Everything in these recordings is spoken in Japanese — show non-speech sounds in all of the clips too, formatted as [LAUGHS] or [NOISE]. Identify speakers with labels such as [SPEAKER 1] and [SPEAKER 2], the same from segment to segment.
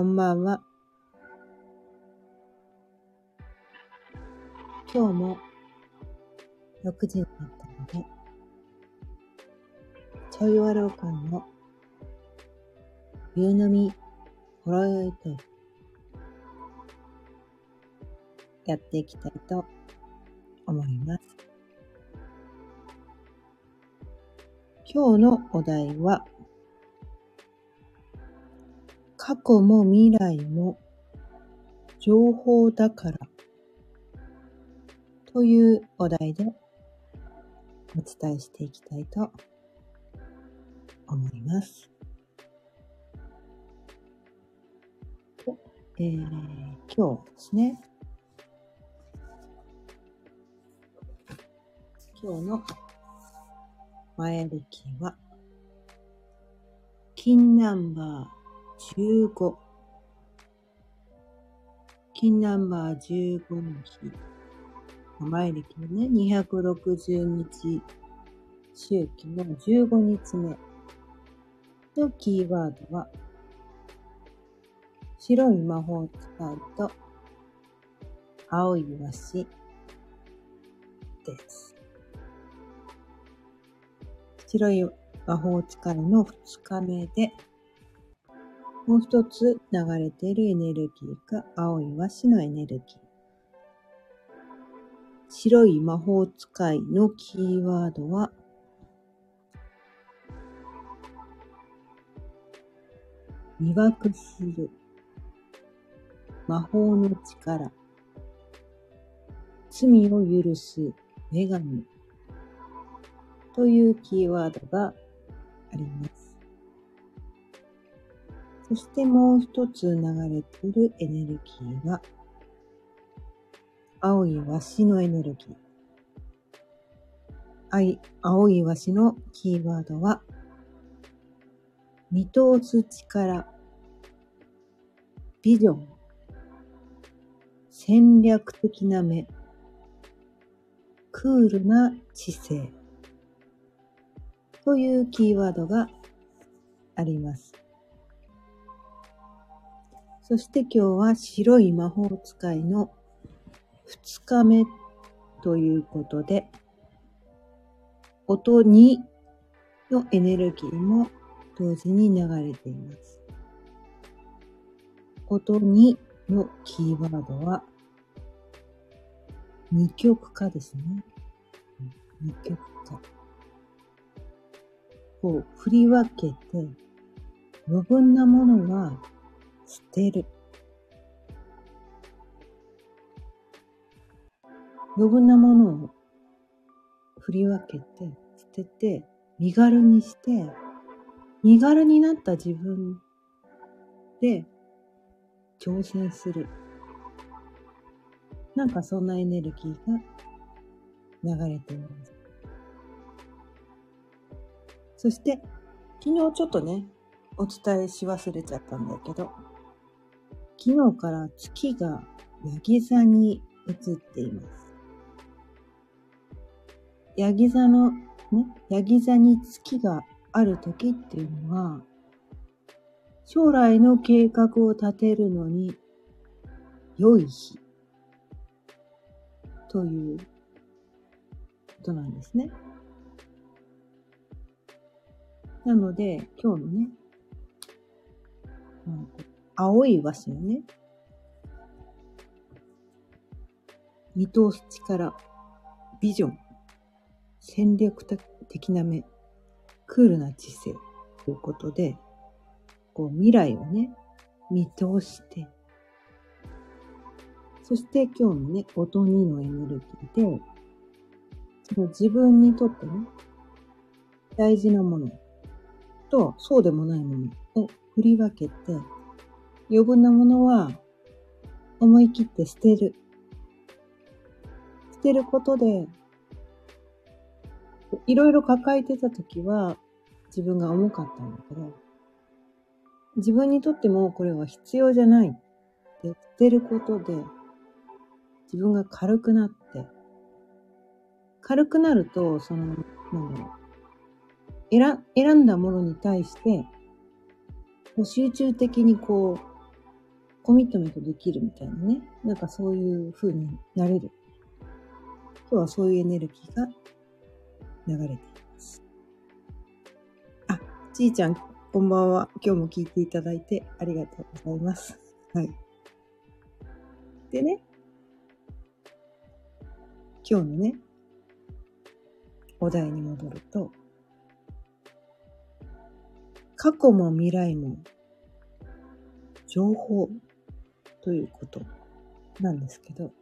[SPEAKER 1] こんばんは。今日も6時になったので、ちょいわろうかんの夕飲みほろよいとやっていきたいと思います。今日のお題は、過去も未来も情報だからというお題でお伝えしていきたいと思います。えー、今日ですね。今日の前歴は、金ナンバー15。金ナンバー15の日お。前歴のね、260日周期の15日目のキーワードは、白い魔法使いと青いワシです。白い魔法使いの2日目で、もう一つ流れているエネルギーが青いワシのエネルギー。白い魔法使いのキーワードは、魅惑する。魔法の力。罪を許す女神。というキーワードがあります。そしてもう一つ流れているエネルギーは、青いワシのエネルギー。愛青いワシのキーワードは、見通す力、ビジョン、戦略的な目、クールな知性というキーワードがあります。そして今日は白い魔法使いの2日目ということで、音2のエネルギーも同時に流れています。音2のキーワードは、二極化ですね。二極化。こう振り分けて、余分なものは捨てる。余分なものを振り分けて、捨てて、身軽にして、身軽になった自分で挑戦する。なんかそんなエネルギーが流れています。そして、昨日ちょっとね、お伝えし忘れちゃったんだけど、昨日から月がヤギ座に移っています。ヤギ座の、ね、ヤギ座に月がある時っていうのは、将来の計画を立てるのに良い日ということなんですね。なので、今日のね、青い和紙のね、見通す力、ビジョン、戦略的な目、クールな知性ということで、こう未来をね、見通して、そして今日のね、音2のエネルギーで、その自分にとってね、大事なものとそうでもないものを振り分けて、余分なものは思い切って捨てる。捨てることで、いろいろ抱えてた時は自分が重かったんだけど、自分にとってもこれは必要じゃないって捨てることで、自分が軽くなって、軽くなると、その、なんだろう、選選んだものに対して、集中的にこう、コミットメントできるみたいなね。なんかそういう風になれる。今日はそういうエネルギーが流れています。あ、ちーちゃん、こんばんは。今日も聞いていただいてありがとうございます。はい。でね、今日のね、お題に戻ると、過去も未来も情報ということなんですけど、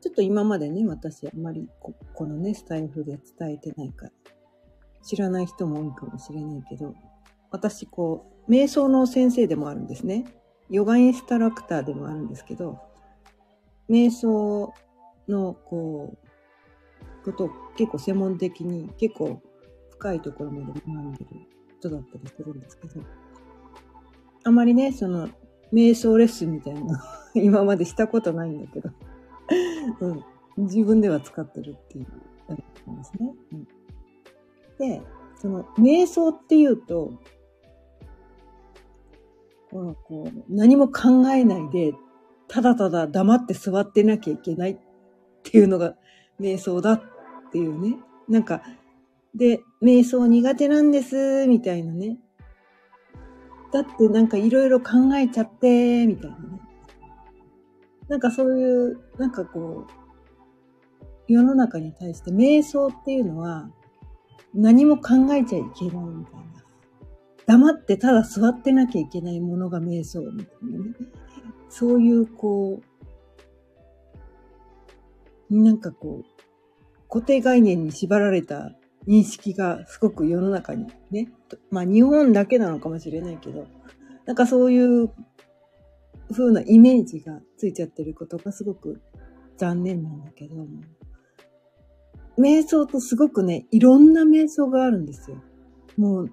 [SPEAKER 1] ちょっと今までね、私あんまりここのね、スタイフで伝えてないから、知らない人も多いかもしれないけど、私こう、瞑想の先生でもあるんですね。ヨガインストラクターでもあるんですけど、瞑想のこう、ことを結構専門的に結構深いところまで学んでる人だったりするんですけど、あまりね、その、瞑想レッスンみたいな [LAUGHS] 今までしたことないんだけど [LAUGHS] うん、自分では使ってるっていうやつなんですね。うん、で、その、瞑想っていうと、このこう何も考えないで、ただただ黙って座ってなきゃいけないっていうのが瞑想だっていうね。なんか、で、瞑想苦手なんです、みたいなね。だってなんかいろいろ考えちゃって、みたいなね。なんかそういう、なんかこう、世の中に対して瞑想っていうのは何も考えちゃいけないみたいな。黙ってただ座ってなきゃいけないものが瞑想みたいなね。そういうこう、なんかこう、固定概念に縛られた認識がすごく世の中にね、まあ日本だけなのかもしれないけど、なんかそういう風なイメージがついちゃってることがすごく残念なんだけど、瞑想とすごくね、いろんな瞑想があるんですよ。もう、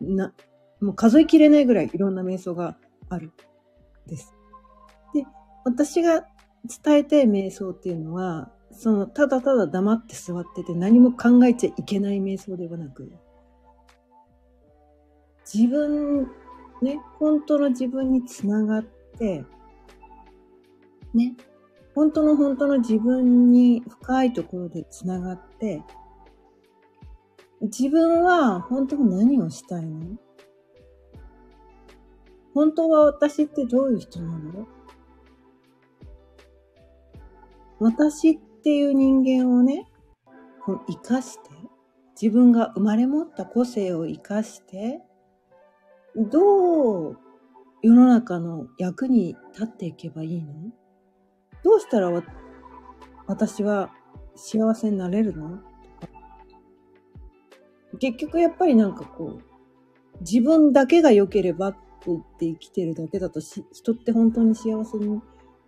[SPEAKER 1] な、もう数えきれないぐらいいろんな瞑想があるです。で、私が伝えたい瞑想っていうのは、その、ただただ黙って座ってて何も考えちゃいけない瞑想ではなく、自分、ね、本当の自分につながって、ね、本当の本当の自分に深いところでつながって、自分は本当に何をしたいの？本当は私ってどういう人なの？私っっていう人間をね、生かして、自分が生まれ持った個性を生かして、どう世の中の役に立っていけばいいの？どうしたら私は幸せになれるの？とか。結局やっぱりなんかこう、自分だけが良ければって言って生きてるだけだと人って本当に幸せに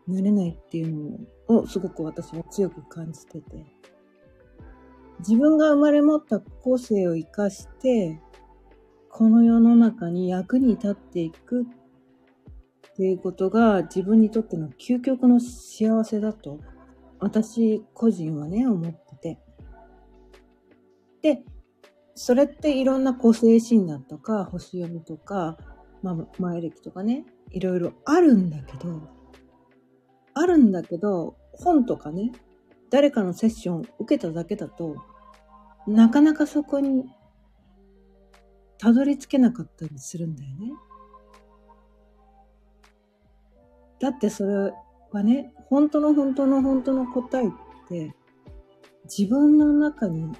[SPEAKER 1] なれないっていうのをすごく私は強く感じてて。自分が生まれ持った個性を生かして、この世の中に役に立っていくっていうことが自分にとっての究極の幸せだと私個人はね、思ってて。で、それっていろんな個性診断とか星読みとか、まあ、前歴とかね、いろいろあるんだけど、あるんだけど、本とかね、誰かのセッション受けただけだと、なかなかそこにたどり着けなかったりするんだよね。だってそれはね、本当の本当の本当の答えって自分の中に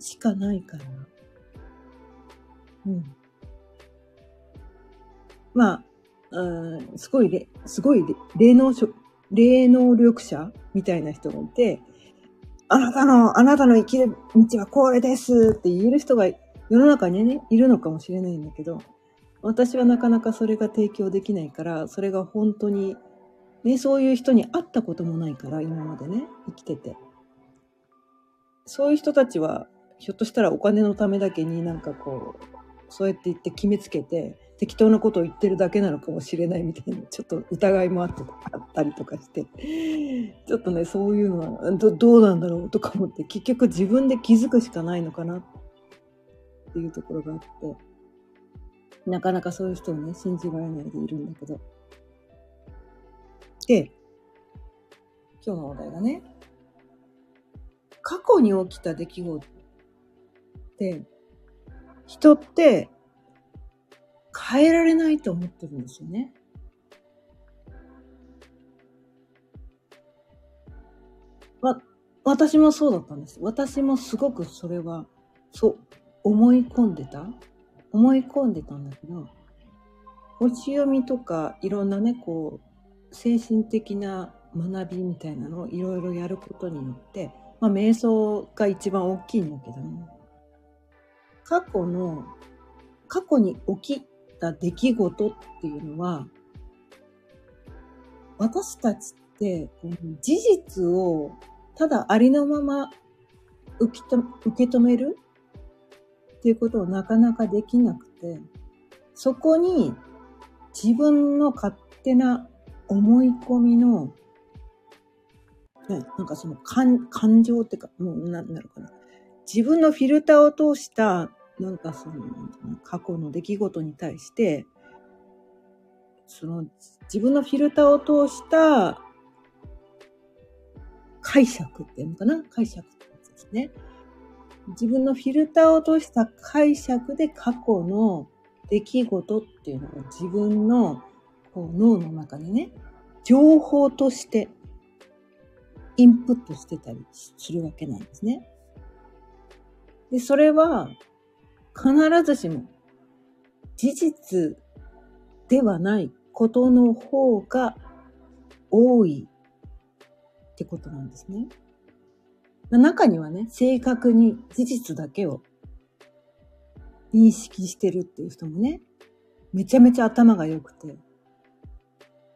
[SPEAKER 1] しかないから。うん。まあ、うん、すごい、すごい霊能霊能力者みたいな人がいて、あなたの、あなたの生きる道はこれですって言える人が世の中にね、いるのかもしれないんだけど、私はなかなかそれが提供できないから、それが本当に、ね、そういう人に会ったこともないから、今までね、生きてて。そういう人たちは、ひょっとしたらお金のためだけになんかこう、そうやって言って決めつけて、適当なことを言ってるだけなのかもしれないみたいな、ちょっと疑いもあったりとかして、[LAUGHS] ちょっとね、そういうのはどどうなんだろうとか思って、結局自分で気づくしかないのかなっていうところがあって、なかなかそういう人をね、信じられないでいるんだけど。で、今日のお題がね、過去に起きた出来事って、人って変えられないと思ってるんですよね。わ、私もそうだったんです。私もすごくそれは、そう、思い込んでた思い込んでたんだけど、星読みとかいろんなね、こう、精神的な学びみたいなのをいろいろやることによって、まあ、瞑想が一番大きいんだけども、過去の、過去に起きた出来事っていうのは、私たちって、事実をただありのまま受け止めるっていうことをなかなかできなくて、そこに自分の勝手な思い込みの、ね、なんかその感感情っていうか、もうなんだろうかな。自分のフィルターを通した、なんかその、過去の出来事に対して、その自分のフィルターを通した解釈っていうのかな？解釈ってやつですね。自分のフィルターを通した解釈で過去の出来事っていうのを自分のこう脳の中にね、情報としてインプットしてたりするわけなんですね。で、それは必ずしも事実ではないことの方が多いってことなんですね。中にはね、正確に事実だけを認識してるっていう人もね、めちゃめちゃ頭が良くて、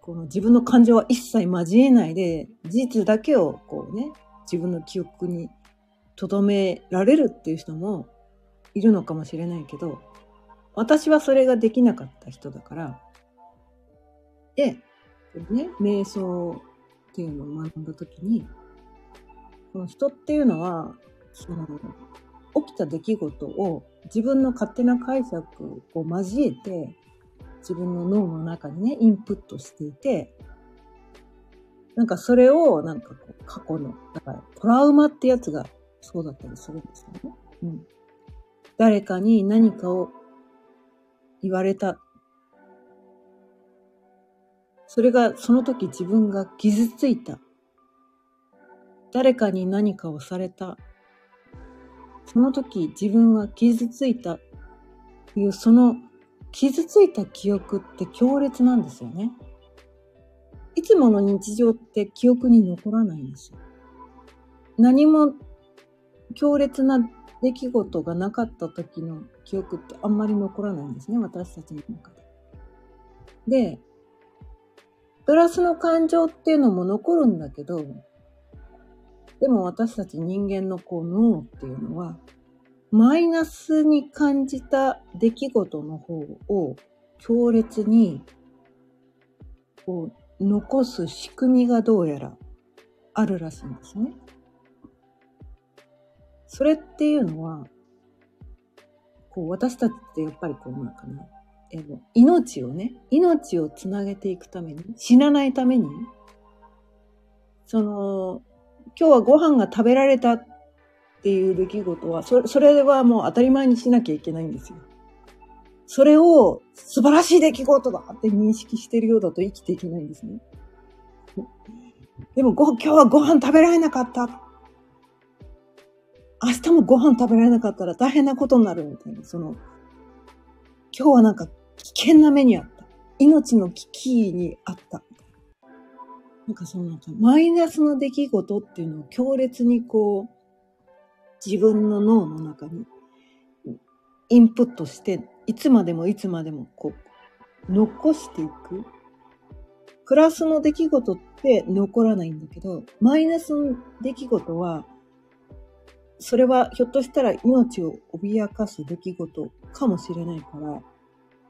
[SPEAKER 1] この自分の感情は一切交えないで、事実だけをこうね、自分の記憶に留められるっていう人もいるのかもしれないけど、私はそれができなかった人だから、で、ね、瞑想っていうのを学んだ時に、この人っていうのは、その、起きた出来事を自分の勝手な解釈を交えて、自分の脳の中にね、インプットしていて、なんかそれを、なんかこう、過去の、だからトラウマってやつがそうだったりするんですよね。うん。誰かに何かを言われた。それが、その時自分が傷ついた。誰かに何かをされた。その時自分は傷ついたというその傷ついた記憶って強烈なんですよね。いつもの日常って記憶に残らないんですよ。何も強烈な出来事がなかった時の記憶ってあんまり残らないんですね、私たちの中で。で、プラスの感情っていうのも残るんだけど、でも私たち人間のこう脳っていうのは、マイナスに感じた出来事の方を強烈にこう残す仕組みがどうやらあるらしいんですね。それっていうのは、こう私たちってやっぱりこうなんかな、命をね、命をつなげていくために、死なないために、その、今日はご飯が食べられたっていう出来事は、それ、はもう当たり前にしなきゃいけないんですよ。それを素晴らしい出来事だって認識してるようだと生きていけないんですね。でも、今日はご飯食べられなかった。もご飯食べられなかったら大変なことになるみたいな、その、今日はなんか危険な目にあった。命の危機にあった。なんかそのなんかマイナスの出来事っていうのを強烈にこう、自分の脳の中にインプットして、いつまでもいつまでもこう、残していく。プラスの出来事って残らないんだけど、マイナスの出来事は、それはひょっとしたら命を脅かす出来事かもしれないから、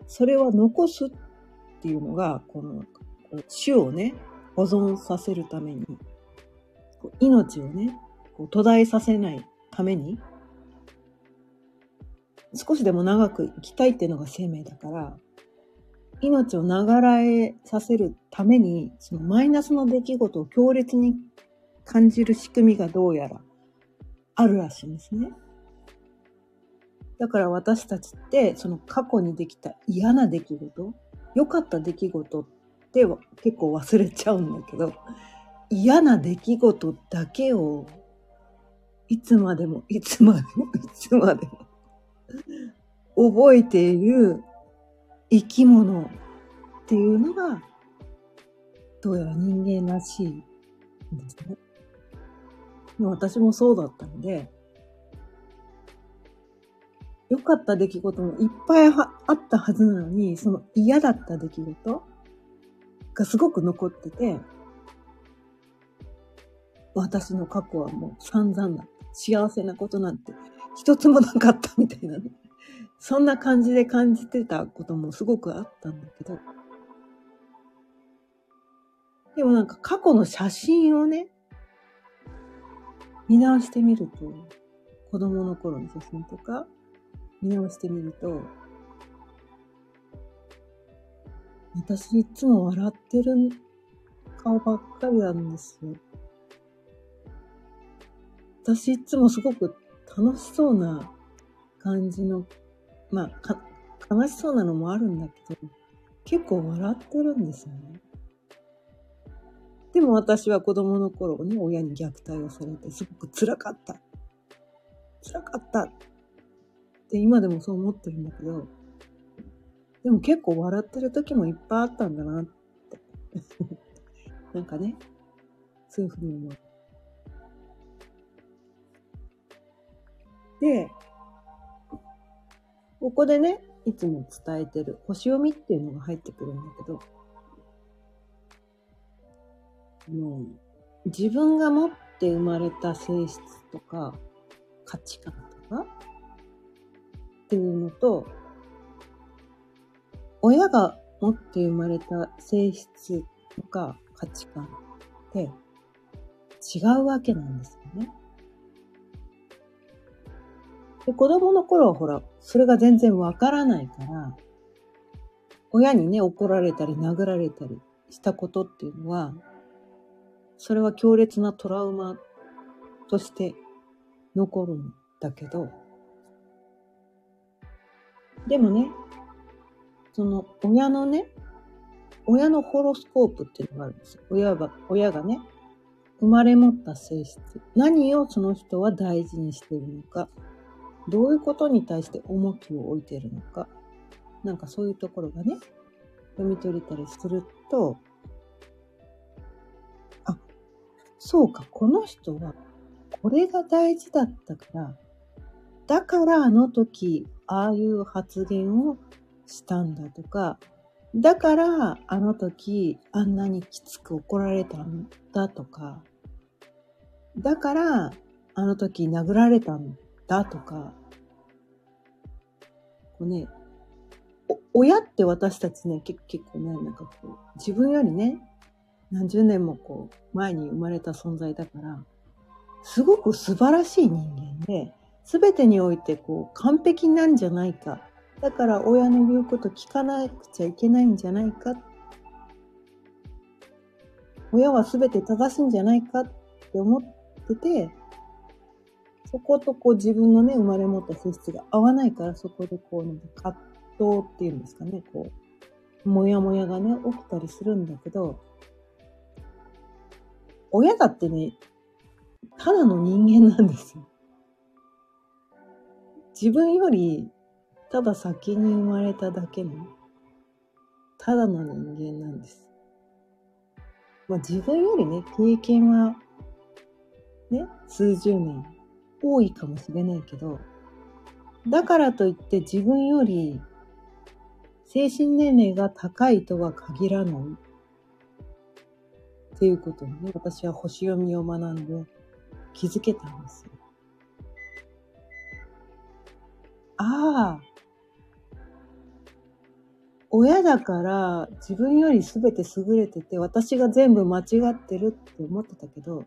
[SPEAKER 1] それは残すっていうのが、この、種をね、保存させるために、命をね、途絶えさせないために、少しでも長く生きたいっていうのが生命だから、命を長らえさせるために、そのマイナスの出来事を強烈に感じる仕組みがどうやらあるらしいんですね。だから私たちって、その過去にできた嫌な出来事、良かった出来事って結構忘れちゃうんだけど、嫌な出来事だけをいつまでも、いつまでも、いつまでも覚えている生き物っていうのが、どうやら人間らしいんですね。私もそうだったので、良かった出来事もいっぱいはあったはずなのに、その嫌だった出来事がすごく残ってて、私の過去はもう散々だった。幸せなことなんて一つもなかったみたいなね。そんな感じで感じてたこともすごくあったんだけど。でもなんか過去の写真をね、見直してみると、子供の頃の写真とか見直してみると、私いつも笑ってる顔ばっかりなんですよ。私いつもすごく楽しそうな感じの、まあ、悲しそうなのもあるんだけど、結構笑ってるんですよね。でも私は子供の頃ね、親に虐待をされて、すごく辛かった。辛かった。って今でもそう思ってるんだけど、でも結構笑ってる時もいっぱいあったんだなって。[LAUGHS] なんかね、そういうふうに思う。で、ここでね、いつも伝えてる星読みっていうのが入ってくるんだけど、もう自分が持って生まれた性質とか価値観とかっていうのと、親が持って生まれた性質とか価値観って違うわけなんですよね。で子供の頃はほら、それが全然わからないから、親にね、怒られたり殴られたりしたことっていうのは、それは強烈なトラウマとして残るんだけど、でもね、その親のね、親のホロスコープっていうのがあるんですよ。親は、親がね、生まれ持った性質、何をその人は大事にしてるのか、どういうことに対して重きを置いているのか、なんかそういうところがね、読み取れたりすると、そうか、この人はこれが大事だったから、だからあの時、ああいう発言をしたんだとか、だからあの時あんなにきつく怒られたんだとか、だからあの時殴られたんだとか、こうね、親って私たちね、結構ね、なんかこう、自分よりね、何十年もこう、前に生まれた存在だから、すごく素晴らしい人間で、すべてにおいてこう、完璧なんじゃないか。だから親の言うこと聞かなくちゃいけないんじゃないか。親はすべて正しいんじゃないかって思ってて、そことこう自分のね、生まれ持った性質が合わないから、そこでこう、なんか葛藤っていうんですかね、こう、もやもやがね、起きたりするんだけど、親だってね、ただの人間なんですよ。自分より、ただ先に生まれただけの、ただの人間なんです。まあ自分よりね、経験は、ね、数十年多いかもしれないけど、だからといって自分より精神年齢が高いとは限らないっていうことにね、私は星読みを学んで気づけたんですよ。ああ、親だから自分より全て優れてて私が全部間違ってるって思ってたけど、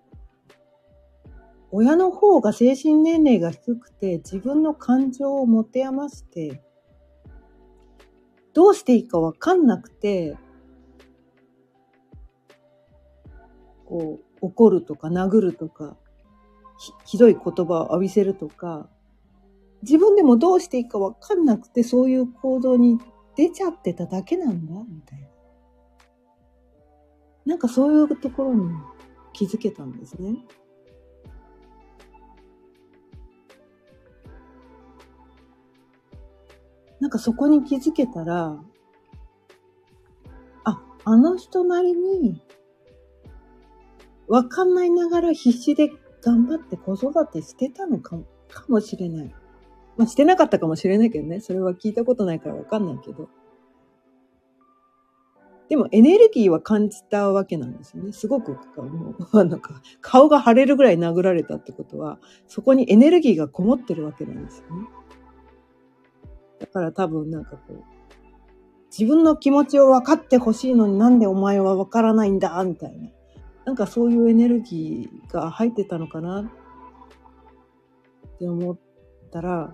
[SPEAKER 1] 親の方が精神年齢が低くて自分の感情を持て余して、どうしていいかわかんなくて、こう、怒るとか殴るとか、ひひどい言葉を浴びせるとか、自分でもどうしていいかわかんなくてそういう行動に出ちゃってただけなんだ、みたいな。なんかそういうところに気づけたんですね。なんかそこに気づけたら、あ、あの人なりに、わかんないながら必死で頑張って子育てしてたのかも、かもしれない。まあ、してなかったかもしれないけどね。それは聞いたことないからわかんないけど。でもエネルギーは感じたわけなんですよね。すごく、もう、[LAUGHS] なんか、顔が腫れるぐらい殴られたってことは、そこにエネルギーがこもってるわけなんですよね。だから多分なんかこう、自分の気持ちを分かってほしいのになんでお前は分からないんだ、みたいな。なんかそういうエネルギーが入ってたのかなって思ったら、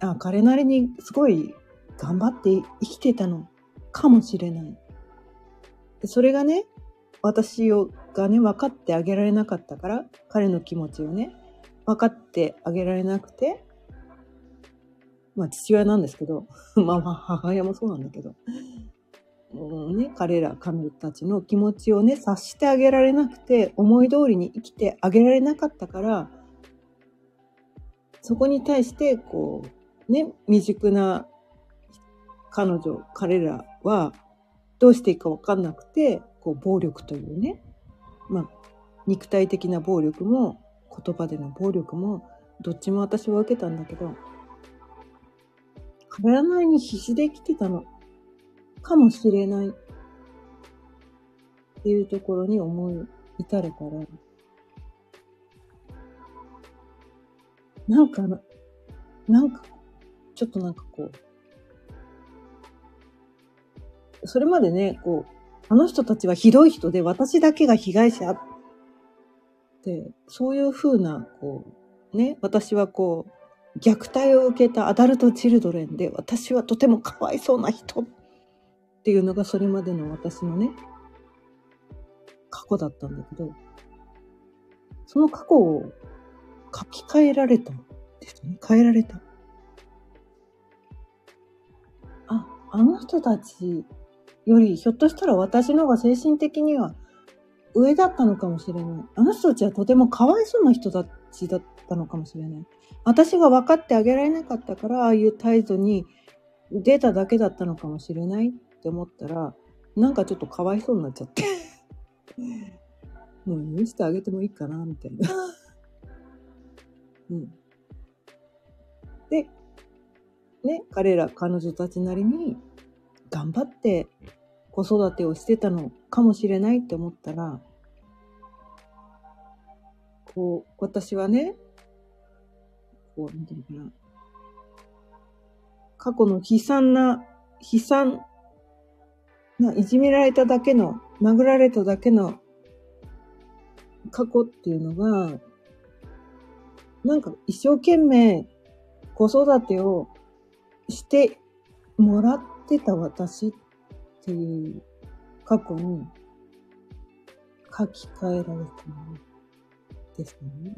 [SPEAKER 1] あ、彼なりにすごい頑張って生きてたのかもしれない。でそれがね、私をがね、分かってあげられなかったから、彼の気持ちをね、分かってあげられなくて、まあ父親なんですけど、[LAUGHS] まあまあ母親もそうなんだけど、ね、彼ら彼女たちの気持ちをね、察してあげられなくて、思い通りに生きてあげられなかったから、そこに対して、こう、ね、未熟な彼女、彼らは、どうしていいかわかんなくて、こう、暴力というね、まあ、肉体的な暴力も、言葉での暴力も、どっちも私は受けたんだけど、変わらないに必死で生きてたの。かもしれないっていうところに思い至るから、なんか、なんか、ちょっとなんかこう、それまでね、こう、あの人たちはひどい人で私だけが被害者って、そういうふうな、こう、ね、私はこう、虐待を受けたアダルトチルドレンで、私はとてもかわいそうな人っていうのがそれまでの私のね、過去だったんだけど、その過去を書き換えられたんですね。変えられた。あ、あの人たちより、ひょっとしたら私の方が精神的には上だったのかもしれない。あの人たちはとてもかわいそうな人たちだったのかもしれない。私が分かってあげられなかったから、ああいう態度に出ただけだったのかもしれないて思ったら、なんかちょっとかわいそうになっちゃって。[LAUGHS] もう許してあげてもいいかな、みたいな。うん。で、ね、彼ら、彼女たちなりに頑張って子育てをしてたのかもしれないって思ったら、こう、私はね、こう、なんていうのかな。過去の悲惨な、悲惨ないじめられただけの、殴られただけの過去っていうのが、なんか一生懸命子育てをしてもらってた私っていう過去に書き換えられたものですね。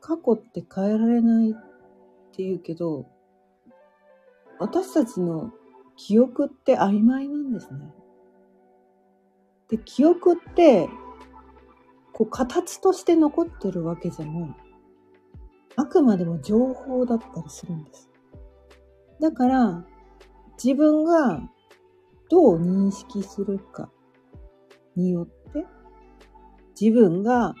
[SPEAKER 1] 過去って変えられないって言うけど、私たちの記憶って曖昧なんですね。で、記憶って、こう、形として残ってるわけじゃない。あくまでも情報だったりするんです。だから、自分がどう認識するかによって、自分が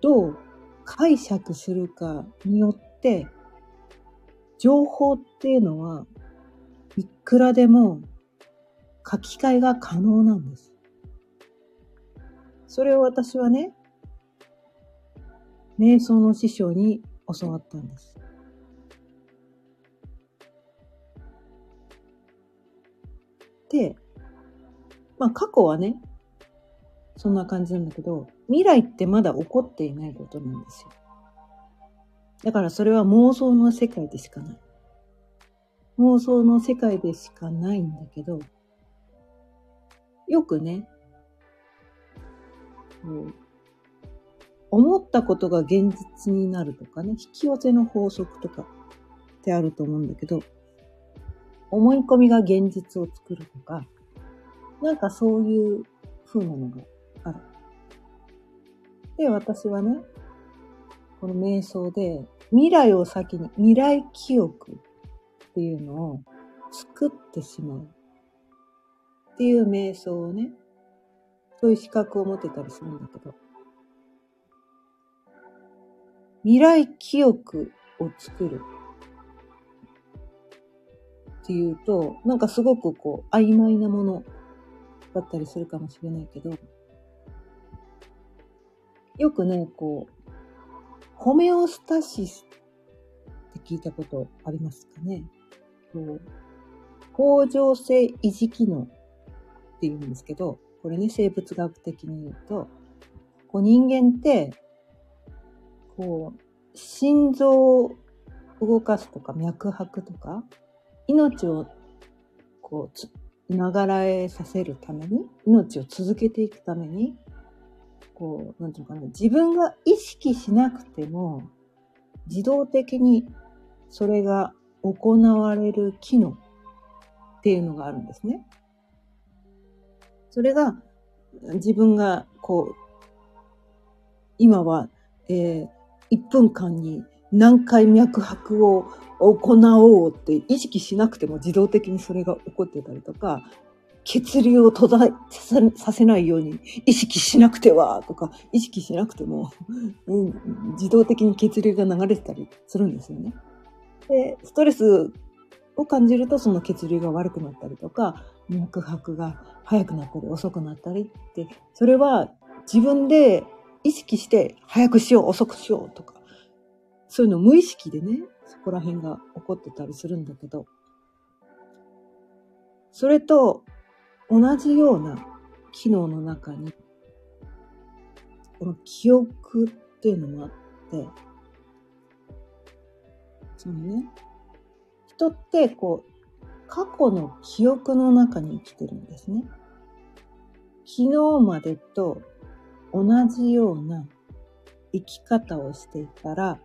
[SPEAKER 1] どう解釈するかによって、情報っていうのはくらでも書き換えが可能なんです。それを私はね、瞑想の師匠に教わったんです。で、まあ過去はね、そんな感じなんだけど、未来ってまだ起こっていないことなんですよ。だからそれは妄想の世界でしかない。妄想の世界でしかないんだけど、よくね、思ったことが現実になるとかね、引き寄せの法則とかってあると思うんだけど、思い込みが現実を作るとか、なんかそういう風なのがある。で、私はね、この瞑想で未来を先に、未来記憶っていうのを作ってしまう。っていう瞑想をね、そういう資格を持ってたりするんだけど、未来記憶を作る。っていうと、なんかすごくこう曖昧なものだったりするかもしれないけど、よくね、こう、ホメオスタシスって聞いたことありますかね。こう恒常性維持機能っていうんですけど、これね、生物学的に言うと、こう人間って、こう、心臓を動かすとか脈拍とか、命をこう、ながらえさせるために、命を続けていくために、こう、なんていうかな、自分が意識しなくても、自動的にそれが行われる機能っていうのがあるんですね。それが自分がこう、今は、えー、1分間に何回脈拍を行おうって意識しなくても自動的にそれが起こってたりとか、血流を途絶えさせないように意識しなくてはとか、意識しなくても、[LAUGHS] うん、自動的に血流が流れてたりするんですよね。で、ストレスを感じるとその血流が悪くなったりとか、脈拍が速くなったり遅くなったりって、それは自分で意識して早くしよう、遅くしようとか、そういうの無意識でね、そこら辺が起こってたりするんだけど、それと同じような機能の中に、この記憶っていうのもあって、そのね、人ってこう、過去の記憶の中に生きてるんですね。昨日までと同じような生き方をしていたら、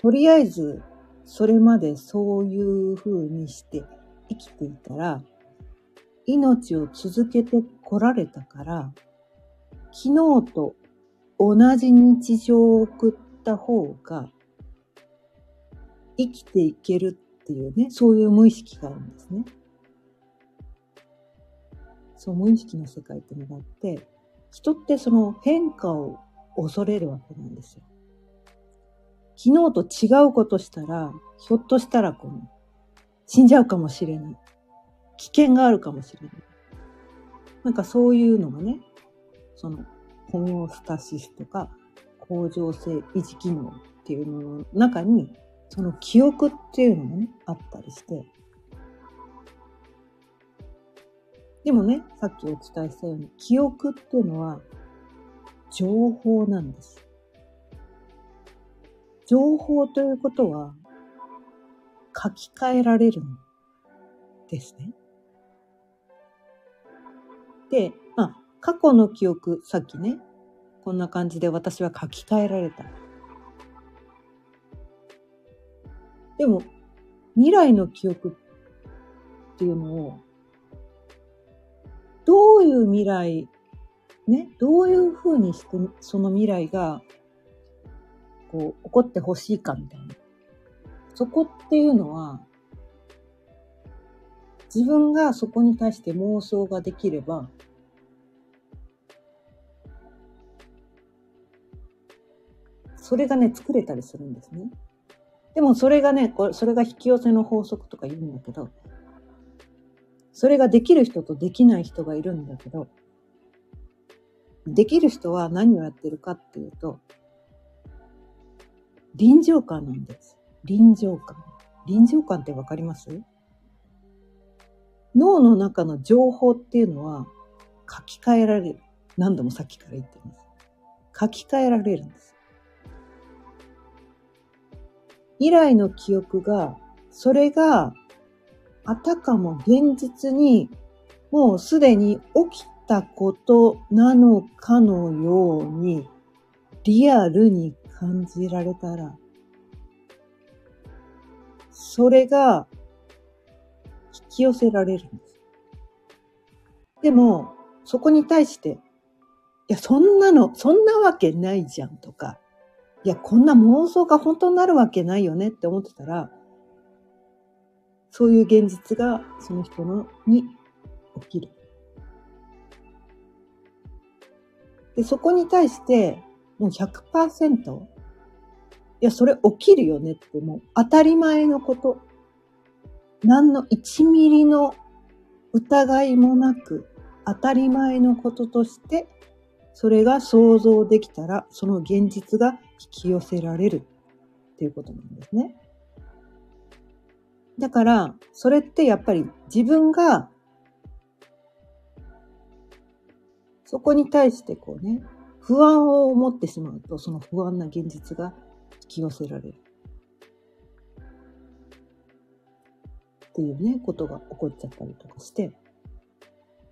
[SPEAKER 1] とりあえずそれまでそういう風にして生きていたら、命を続けてこられたから、昨日と同じ日常を送った方が生きていけるっていうね、そういう無意識があるんですね。そう、無意識の世界っていうのがあって、人ってその変化を恐れるわけなんですよ。昨日と違うことしたら、ひょっとしたらこの、死んじゃうかもしれない。危険があるかもしれない。なんかそういうのがね、その、ホメオスタシスとか、恒常性維持機能っていうのの中にその記憶っていうのもね、あったりして。でもね、さっきお伝えしたように、記憶っていうのは情報なんです。情報ということは書き換えられるんですね。で、まあ、過去の記憶、さっきね、こんな感じで私は書き換えられた。でも、未来の記憶っていうのを、どういう未来、ね、どういうふうにして、その未来が、こう、起こってほしいかみたいな。そこっていうのは、自分がそこに対して妄想ができれば、それがね、作れたりするんですね。でもそれがね、これそれが引き寄せの法則とか言うんだけど、それができる人とできない人がいるんだけど、できる人は何をやってるかっていうと、臨場感なんです。臨場感。臨場感ってわかります？脳の中の情報っていうのは書き換えられる。何度もさっきから言ってます。書き換えられるんです。以来の記憶が、それが、あたかも現実に、もうすでに起きたことなのかのように、リアルに感じられたら、それが引き寄せられるんです。でも、そこに対して、いや、そんなの、そんなわけないじゃんとか、いや、こんな妄想が本当になるわけないよねって思ってたら、そういう現実がその人のに起きる。で、そこに対して、もう100%、いや、それ起きるよねってもう当たり前のこと。何の1ミリの疑いもなく当たり前のこととして、それが想像できたら、その現実が引き寄せられるっていうことなんですね。だから、それってやっぱり自分が、そこに対してこうね、不安を持ってしまうと、その不安な現実が引き寄せられる。っていうね、ことが起こっちゃったりとかして。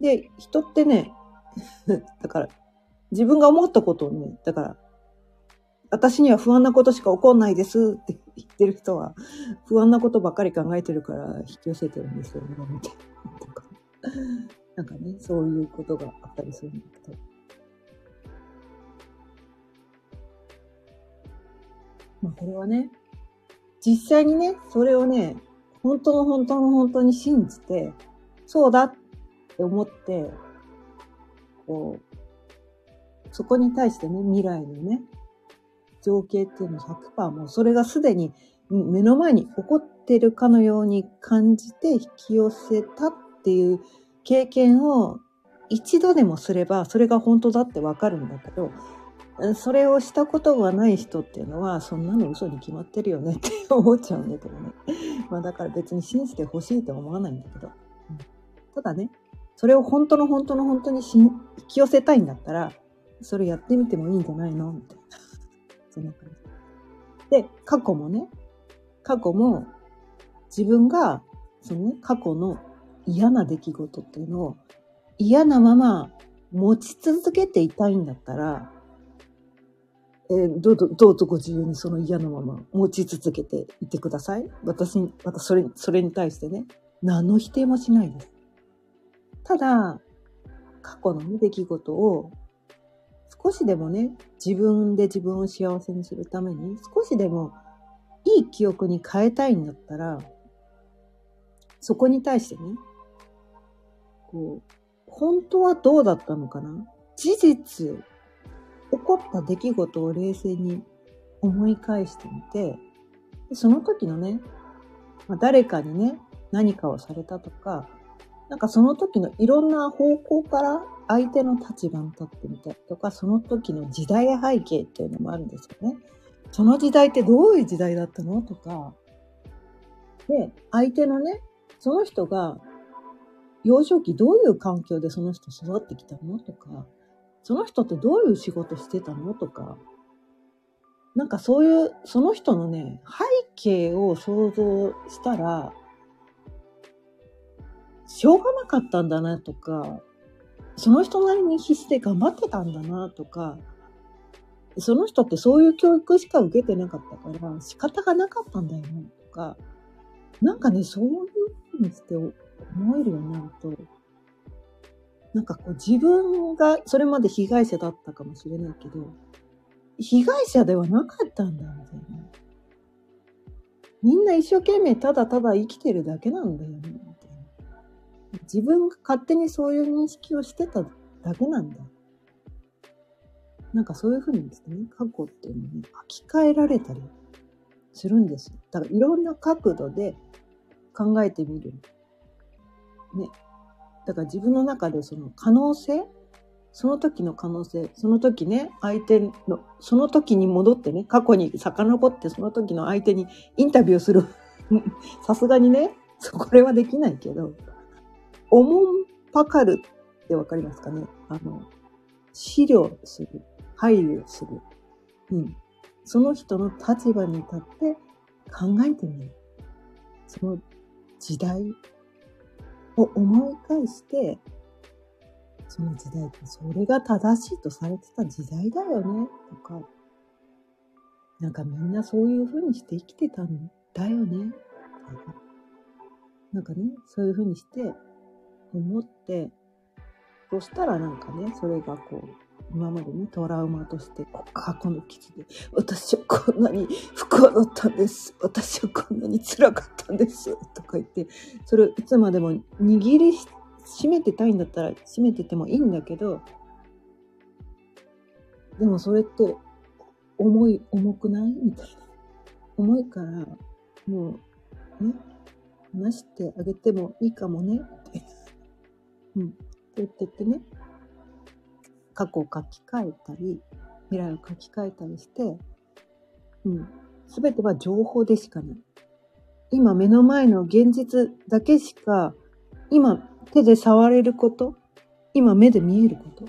[SPEAKER 1] で、人ってね、[LAUGHS] だから、自分が思ったことをね、だから、私には不安なことしか起こんないですって言ってる人は、不安なことばっかり考えてるから引き寄せてるんですよね、みたいな。と [LAUGHS] かなんかね、そういうことがあったりするんだけど。まあこれはね、実際にね、それをね、本当の本当の本当に信じて、そうだって思って、こう、そこに対してね、未来のね、情景っていうの100%もうそれがすでに目の前に起こってるかのように感じて引き寄せたっていう経験を一度でもすればそれが本当だってわかるんだけど、それをしたことがない人っていうのはそんなの嘘に決まってるよねって [LAUGHS] 思っちゃうんだけどね。まあだから別に信じてほしいとは思わないんだけど。うんただね、それを本当の本当の本当に引き寄せたいんだったら、それやってみてもいいんじゃないのみたい。そんな感じ。で、過去もね、過去も自分が、そのね、過去の嫌な出来事っていうのを嫌なまま持ち続けていたいんだったら、えーどうぞ、どうぞご自由にその嫌なまま持ち続けていてください。私に、またそれ、それに対してね、何の否定もしないです。ただ、過去の、出来事を少しでもね、自分で自分を幸せにするために、少しでもいい記憶に変えたいんだったら、そこに対してね、こう、本当はどうだったのかな？事実、起こった出来事を冷静に思い返してみて、その時のね、まあ、誰かにね、何かをされたとか、なんかその時のいろんな方向から相手の立場に立ってみたりとか、その時の時代背景っていうのもあるんですよね。その時代ってどういう時代だったのとか、で、相手のね、その人が幼少期どういう環境でその人育ってきたのとか、その人ってどういう仕事してたのとか、なんかそういう、その人のね、背景を想像したら、しょうがなかったんだなとか、その人なりに必死で頑張ってたんだなとか、その人ってそういう教育しか受けてなかったから仕方がなかったんだよねとか、なんかね、そういうふうにして思えるようになると、なんかこう自分がそれまで被害者だったかもしれないけど、被害者ではなかったんだみたいな。みんな一生懸命ただただ生きてるだけなんだよね。自分が勝手にそういう認識をしてただけなんだ。なんかそういうふうにですね、過去っていうのに書き換えられたりするんですよ。だからいろんな角度で考えてみる。ね。だから自分の中でその可能性その時の可能性、その時ね、相手の、その時に戻ってね、過去に遡ってその時の相手にインタビューする。さすがにね、これはできないけど、おもんぱかるってわかりますかね？あの、資料する。配慮する。うん。その人の立場に立って考えてみる。その時代を思い返して、その時代ってそれが正しいとされてた時代だよね、とか、なんかみんなそういう風にして生きてたんだよね、なんかね、そういう風にして思って、そしたらなんかね、それがこう、今までね、トラウマとして、過去の傷で、私はこんなに不幸だったんです。私はこんなに辛かったんです。とか言って、それをいつまでも握りしめてたいんだったら締めててもいいんだけど、でもそれって重い、重くない？みたいな。重いから、もう、ね、話してあげてもいいかもね、って。うん。って言ってってね、過去を書き換えたり、未来を書き換えたりして、うん。すべては情報でしかない。今目の前の現実だけしか、今手で触れること、今目で見えること、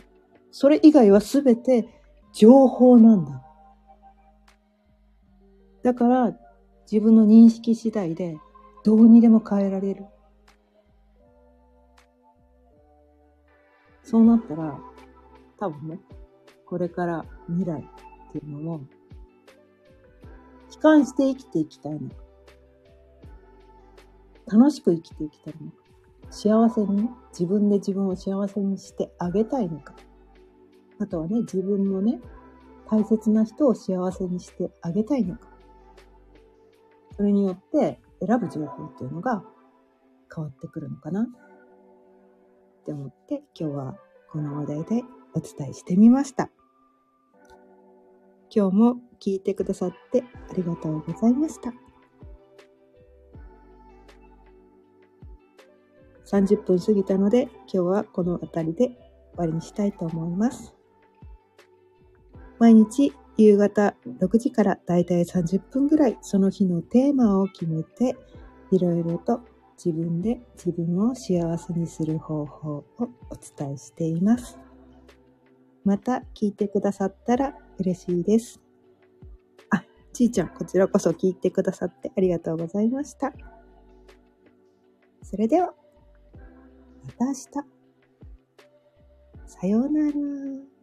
[SPEAKER 1] それ以外はすべて情報なんだ。だから自分の認識次第でどうにでも変えられる。そうなったら多分ね、これから未来っていうのも、悲観して生きていきたいのか、楽しく生きていきたいのか、幸せにね、自分で自分を幸せにしてあげたいのか、あとはね、自分のね、大切な人を幸せにしてあげたいのか、それによって選ぶ情報っていうのが変わってくるのかな。って思って今日はこの話題でお伝えしてみました。今日も聞いてくださってありがとうございました。30分過ぎたので今日はこの辺りで終わりにしたいと思います。毎日夕方6時からだいたい30分ぐらいその日のテーマを決めていろいろと自分で自分を幸せにする方法をお伝えしています。また聞いてくださったら嬉しいです。あ、ちーちゃん、こちらこそ聞いてくださってありがとうございました。それでは、また明日。さようなら。